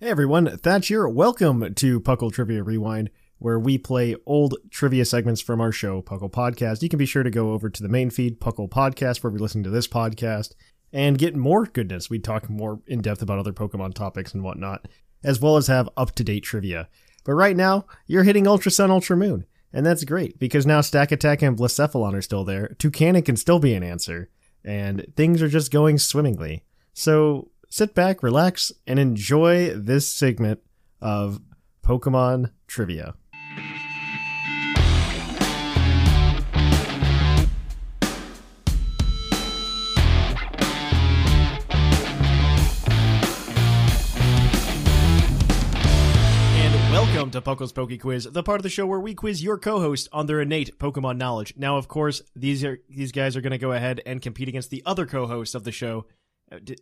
Hey everyone, Thatch here. Welcome to PUCL Trivia Rewind, where we play old trivia segments from our show, PUCL Podcast. You can be sure to go over to the main feed, PUCL Podcast, where we listen to this podcast and get more goodness. We talk more in depth about other Pokemon topics and whatnot, as well as have up to date trivia. But right now, you're hitting Ultra Sun, Ultra Moon, and that's great because now Stakataka and Blacephalon are still there. Toucannon can still be an answer, and things are just going swimmingly. So sit back, relax, and enjoy this segment of Pokemon trivia. And welcome to PUCL's Poke Quiz, the part of the show where we quiz your co-host on their innate Pokemon knowledge. Now, of course, these are these guys are going to go ahead and compete against the other co-hosts of the show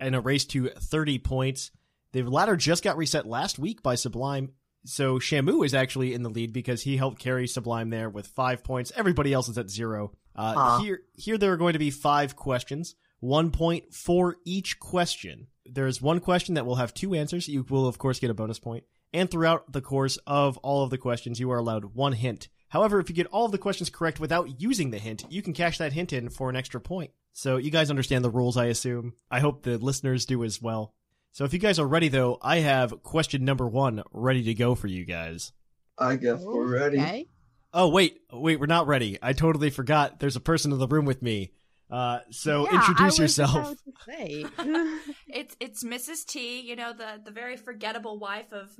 in a race to 30 points. The ladder just got reset last week by Sublime, so Shamu is actually in the lead because he helped carry Sublime there with five points. Everybody else is at zero. Uh, Aw. Here, here there are going to be five questions, one point for each question. There's one question that will have two answers. You will, of course, get a bonus point. And throughout the course of all of the questions, you are allowed one hint. However, if you get all of the questions correct without using the hint, you can cash that hint in for an extra point. So you guys understand the rules, I assume. I hope the listeners do as well. So if you guys are ready, though, I have question number one ready to go for you guys. I guess we're ready. Okay. Oh wait, wait, we're not ready. I totally forgot. There's a person in the room with me. Uh, so Yeah, I introduce was yourself. about to say. It's it's Mrs. T, you know the the very forgettable wife of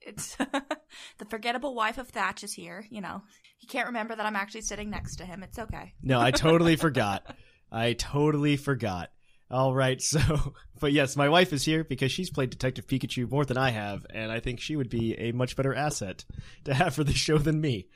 it's the forgettable wife of Thatch is here. You know he can't remember that I'm actually sitting next to him. It's okay. No, I totally forgot. I totally forgot. All right, so, but yes, my wife is here because she's played Detective Pikachu more than I have, and I think she would be a much better asset to have for the show than me.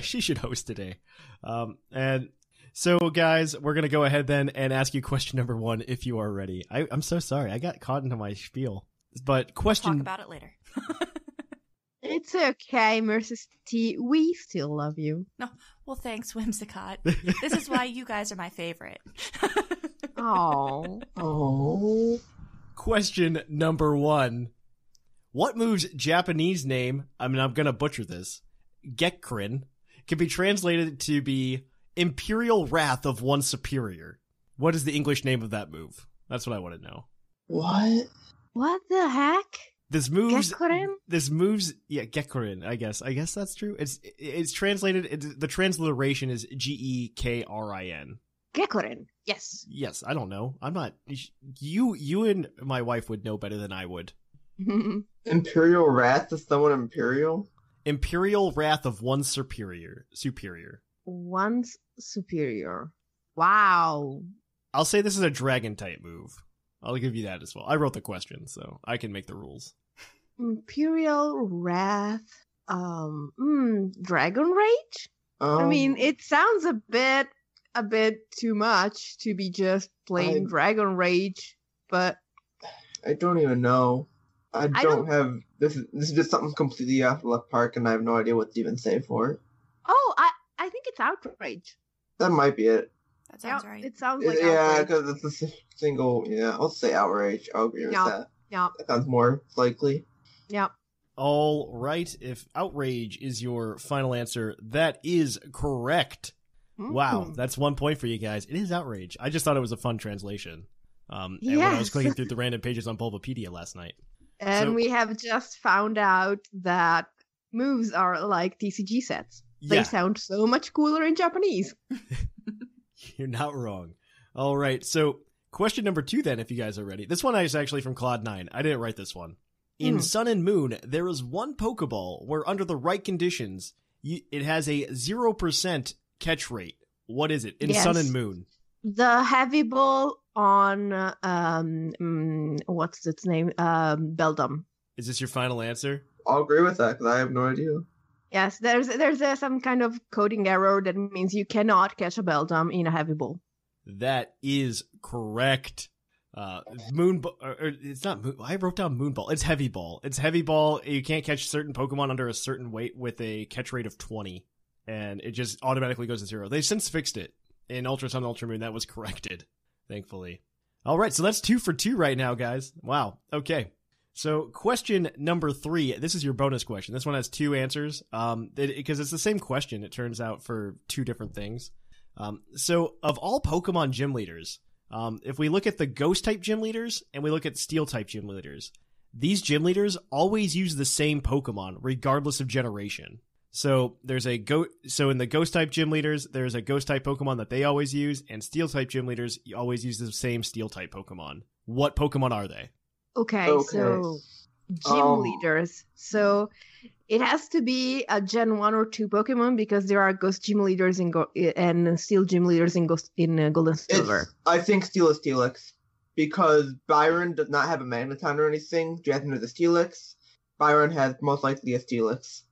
she should host today. Um, and so, guys, we're gonna go ahead then and ask you question number one if you are ready. I, I'm so sorry, I got caught into my spiel. But question. Talk question about it later. it's okay, Mrs. T. We still love you. No, well, thanks, Whimsicott. This is why you guys are my favorite. Oh. Oh. Question number one. What move's Japanese name, I mean, I'm gonna butcher this, Gekrin, can be translated to be Imperial Wrath of One Superior? What is the English name of that move? That's what I want to know. What? What the heck? This moves. Gekkorin? This moves. Yeah, Gekkorin. I guess. I guess that's true. It's it's translated. It's, the transliteration is G E K R I N. Gekkorin. Yes. Yes, I don't know. I'm not. You you and my wife would know better than I would. Imperial Wrath is someone Imperial? Imperial Wrath of One Superior. Superior. Once superior. Wow. I'll say this is a dragon type move. I'll give you that as well. I wrote the question, so I can make the rules. Imperial Wrath. Um, mm, Dragon Rage? Um, I mean, it sounds a bit, a bit too much to be just plain I- Dragon Rage, but I don't even know. I don't, I don't- have this. Is, this is just something completely off the left park, and I have no idea what to even say for it. oh, I, I think it's Outrage. That might be it. That sounds Yeah, right. It sounds like yeah, because it's a single. Yeah, I'll say outrage. I'll agree with Yeah. that. Yeah, That sounds more likely. yeah. All right, if outrage is your final answer, that is correct. Wow, Mm. that's one point for you guys. It is outrage. I just thought it was a fun translation. Um, and when I was clicking through the random pages on Bulbapedia last night. And So- we have just found out that moves are like TCG sets. They Yeah, sound so much cooler in Japanese. you're not wrong. All right, so question number two then, if you guys are ready. This one is actually from Cloud9. I didn't write this one. In Hmm. Sun and Moon, there is one Pokeball where, under the right conditions, you, it has a 0% catch rate. What is it? In Sun and Moon. The heavy ball on uh, um mm, what's its name? Um Beldum. Is this your final answer? I'll agree with that because I have no idea. Yes, there's there's uh, some kind of coding error that means you cannot catch a Beldum in a heavy ball. That is correct. Uh, moon, or, or it's not moon. I wrote down moon ball. It's heavy ball. It's heavy ball. You can't catch certain Pokemon under a certain weight with a catch rate of twenty, and it just automatically goes to zero. They've since fixed it in Ultra Sun, Ultra Moon. That was corrected, thankfully. All right, so that's two for two right now, guys. Wow. Okay. So, question number three. This is your bonus question. This one has two answers. Um, because it's the same question. It turns out for two different things. Um, so of all Pokemon gym leaders, um, if we look at the Ghost type gym leaders and we look at Steel type gym leaders, these gym leaders always use the same Pokemon regardless of generation. So there's a go. So in the Ghost type gym leaders, there's a Ghost type Pokemon that they always use, and Steel type gym leaders always use the same Steel type Pokemon. What Pokemon are they? Okay, Okay. so gym Um, leaders. So it has to be a Gen one or two Pokemon because there are Ghost gym leaders in Go- and Steel gym leaders in Ghost in uh, Gold and Silver. I think Steel is Steelix because Byron does not have a Magneton or anything. Jasmine is a Steelix. Byron has most likely a Steelix.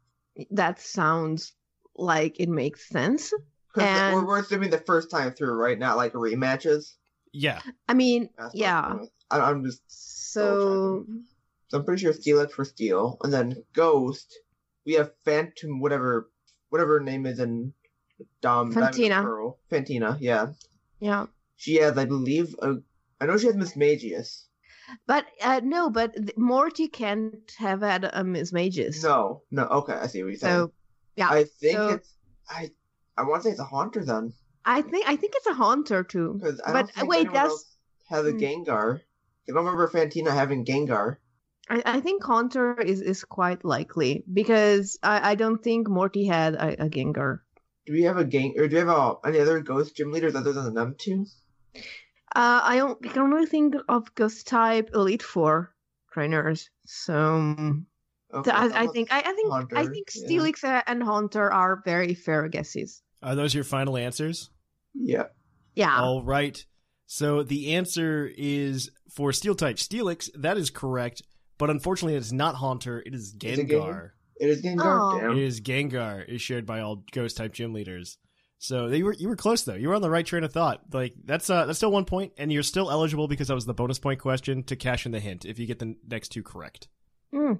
That sounds like it makes sense. 'Cause And- we're, we're assuming the first time through, right? Not like rematches. Yeah, I mean, That's yeah. I'm, just. So So I'm pretty sure Steelix for Steel, and then Ghost. We have Phantom, whatever, whatever her name is in Dom. Fantina. Pearl. Fantina, yeah. yeah, She has, I believe, a. I know she has Mismagius. but uh, no, but Morty can't have had a Mismagius. No, no. Okay, I see what you're saying. So yeah, I think so- it's. I. I want to say it's a Haunter then, I think I think it's a Haunter too. But, wait, that's- has a Hmm. Gengar. I don't remember Fantina having Gengar. I, I think Haunter is, is quite likely because I, I don't think Morty had a, a Gengar. Do we have a Gang or do we have uh any other Ghost gym leaders other than them two? Uh, I, don't, I can only think of Ghost type Elite Four trainers. So Okay, th- I, I think I, I think I Haunter, think yeah. Steelix and Haunter are very fair guesses. are those your final answers? Yeah. Yeah. All right. So the answer is for Steel type Steelix. That is correct, but unfortunately, it's not Haunter. It is Is Gengar. It is Gengar. Oh. Damn. It is Gengar. Is shared by all Ghost type gym leaders. So you were you were close though. You were on the right train of thought. Like that's uh that's still one point, and you're still eligible because that was the bonus point question to cash in the hint if you get the next two correct. Hmm.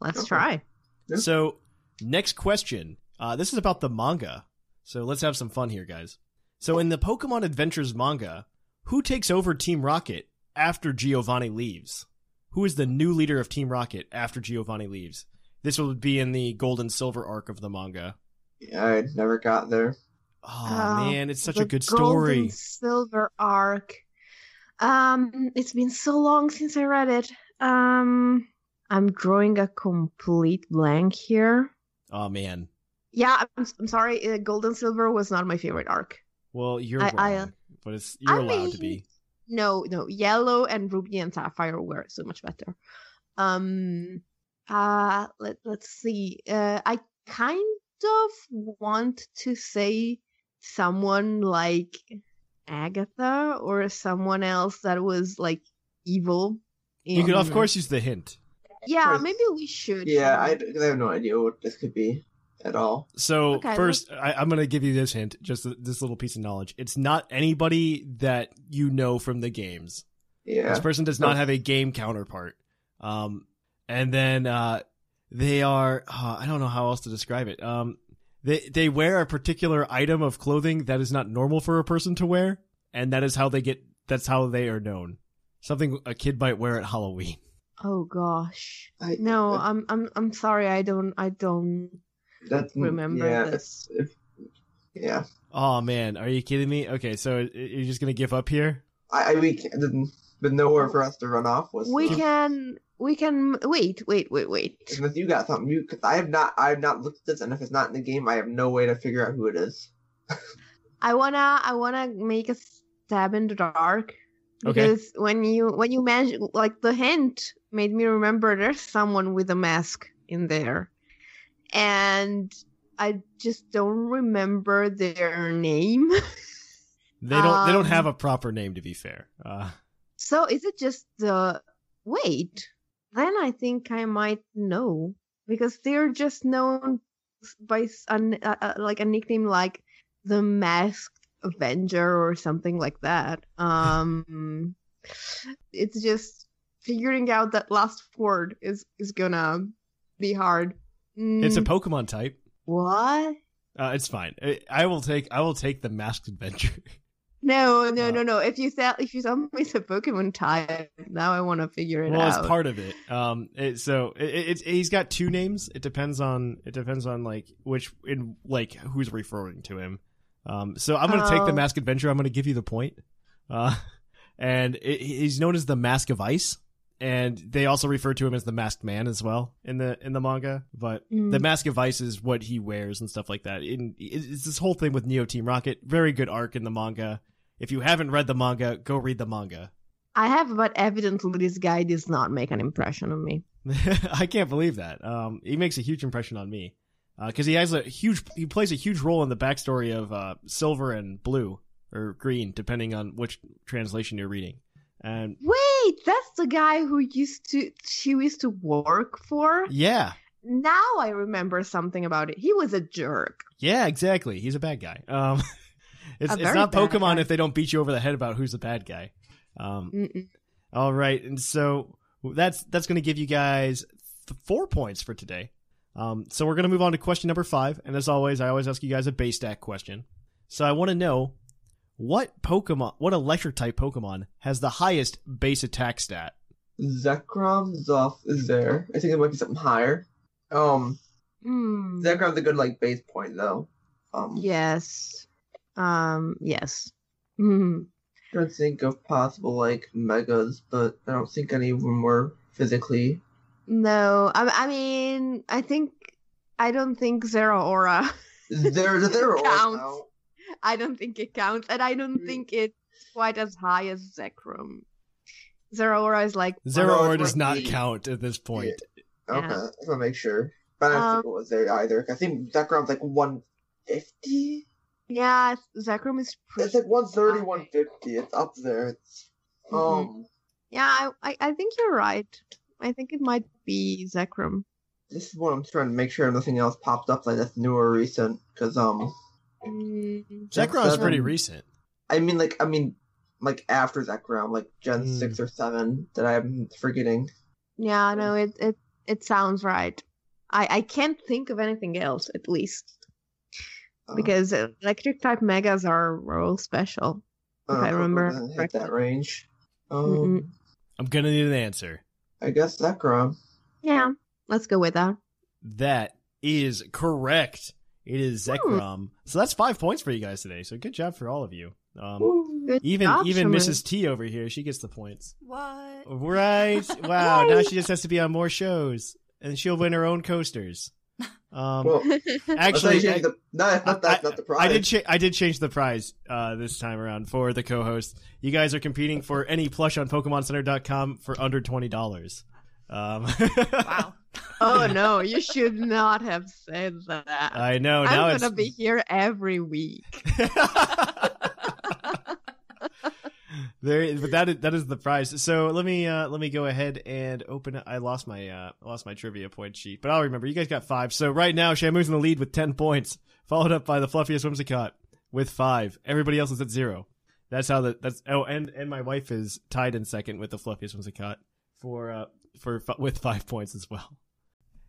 Let's Okay. try. Yeah. So next question. Uh, this is about the manga. So let's have some fun here, guys. So in the Pokemon Adventures manga, who takes over Team Rocket after Giovanni leaves? Who is the new leader of Team Rocket after Giovanni leaves? This will be in the Gold and Silver arc of the manga. Yeah, I never got there. Oh Oh, man, it's such a good Gold story. and Silver arc. Um, it's been so long since I read it. Um, I'm drawing a complete blank here. Oh man. Yeah, I'm, I'm sorry. Uh, Gold and Silver was not my favorite arc. Well, you're I- wrong, I, uh, but it's you're I allowed to be. No, no, Yellow and Ruby and Sapphire were so much better. Um, uh, let let's see. Uh, I kind of want to say someone like Agatha or someone else that was like evil. You could, of course, use the hint. Yeah, maybe we should. Yeah, I, 'cause I have no idea what this could be at all. So Okay, first, I, I'm going to give you this hint, just this little piece of knowledge. It's not anybody that you know from the games. Yeah. This person does not have a game counterpart. Um, and then uh, they are uh, I don't know how else to describe it. Um, they they wear a particular item of clothing that is not normal for a person to wear, and that is how they get. That's how they are known. Something a kid might wear at Halloween. Oh gosh. I, No, that- I'm I'm I'm sorry. I don't I don't that's remember yeah, this. If, yeah. Oh man, are you kidding me? Okay, so you're just gonna give up here? I, I we can't, didn't, but nowhere for us to run off was. we so- can we can wait wait wait wait. Unless you got something, you because I have not, I have not looked at this, and if it's not in the game, I have no way to figure out who it is. I wanna I wanna make a stab in the dark Okay. because when you when you mention like the hint made me remember there's someone with a mask in there, and I just don't remember their name. They don't. they don't Um, have a proper name, to be fair. Uh, so is it just the wait? Then I think I might know because they're just known by an, uh, like a nickname like the Masked Avenger or something like that. Um, it's just figuring out that last word is is gonna be hard. It's a Mm, Pokemon type. what? Uh, it's fine. I, I will take. I will take the masked adventure. No, no, Uh, no, no. If you tell if you tell me it's a Pokemon type, now I want to figure it well, out. it's part of it. Um, it, so it, it, it's he's got two names. It depends on it depends on like which in like who's referring to him. Um, so I'm gonna take the Oh. Mask Adventure. I'm gonna give you the point. Uh, and it, he's known as the Mask of Ice, and they also refer to him as the Masked Man as well in the in the manga. But Mm. the Mask of Ice is what he wears and stuff like that. In it's this whole thing with Neo Team Rocket. Very good arc in the manga. If you haven't read the manga, go read the manga. I have, but evidently this guy does not make an impression on me. I can't believe that. Um, he makes a huge impression on me because he has a huge. He plays a huge role in the backstory of uh, Silver and Blue or Green, depending on which translation you're reading. And Wait, that's the guy who used to she used to work for. yeah, Now I remember something about it. He was a jerk. yeah, exactly. He's a bad guy. Um, it's it's not Pokemon guy. if they don't beat you over the head about who's the bad guy. Um, All right, and so that's that's going to give you guys th- four points for today. Um, so we're going to move on to question number five, and as always, I always ask you guys a base stat question. So I want to know what Pokemon, what electric type Pokemon has the highest base attack stat? Zekrom Zoff is there. I think it might be something higher. Um, Hmm. Zekrom's a good like base point though. Um, Yes. Um. Yes. Hmm. don't think of possible like megas, but I don't think any of them were physically. No. I. I mean, I think. I don't think Zeraora. There, there Counts. Are I don't think it counts, and I don't Mm. think it's quite as high as Zekrom. Zeraora is like Zero no, Aura does not eighty. count at this point. Okay, Yeah. I just want to make sure. But I don't Um, think it was there either. I think Zekrom's like 150. yeah, Zekrom is pretty. It's like 130, high. 150. It's up there. It's Mhm. um. Yeah, I, I I think you're right. I think it might be Zekrom. This is what I'm trying to make sure nothing else popped up like that's new or recent. Because um, Mm, Zekrom is pretty recent. I mean like I mean like after Zekrom, like Gen Hmm. six or seven that I'm forgetting. yeah, no, it it it sounds right. I I can't think of anything else at least Uh, because uh, electric type megas are, are all special. don't if I remember we're hit that range. Um, Mm-mm. I'm gonna need an answer. I guess Zekrom. Yeah, let's go with that. That is correct. It is. Zekrom. So that's five points for you guys today. So good job for all of you. Um, Good even job, even Shimmer. Mrs. T over here, she gets the points. What? Right. Wow. now she just has to be on more shows, and she'll win her own coasters. Um, Well, actually, not change the, no, that's not, that's I- not the prize. I did. Cha- I did change the prize uh, this time around for the co-host. You guys are competing for any plush on PokemonCenter.com for under twenty dollars. Um, Wow. oh no, you should not have said that. I know. Now I'm it's gonna be here every week. there, but that is, that is the prize. So let me uh, let me go ahead and open. it. I lost my uh, lost my trivia point sheet, but I'll remember. You guys got five. So right now, Shamu's in the lead with ten points, followed up by the fluffiest whimsicott with five. Everybody else is at zero. That's how the that's oh, and and my wife is tied in second with the fluffiest whimsicott for uh for with five points as well.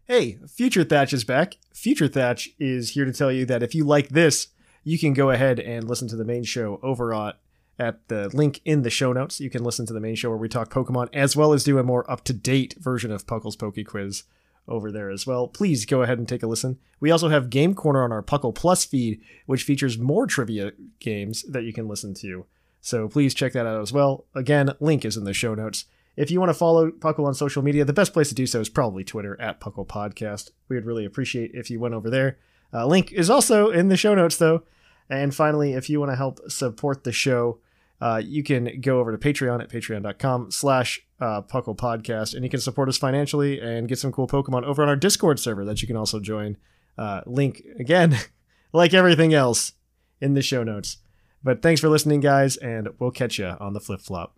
Hey, Future Thatch is back. Future Thatch is here to tell you that if you like this, you can go ahead and listen to the main show over on at the link in the show notes. You can listen to the main show where we talk Pokemon as well as do a more up to date version of PUCL's Poke Quiz over there as well. Please go ahead and take a listen. We also have Game Corner on our PUCL Plus feed, which features more trivia games that you can listen to. So please check that out as well. Again, link is in the show notes. If you want to follow PUCL on social media, the best place to do so is probably Twitter at PUCL Podcast. We would really appreciate if you went over there. Uh, link is also in the show notes, though. And finally, if you want to help support the show, uh, you can go over to Patreon at patreon.com slash uh, PUCL Podcast, and you can support us financially and get some cool Pokemon over on our Discord server that you can also join. Uh, link, again, like everything else, in the show notes. But thanks for listening, guys, and we'll catch you on the flip flop.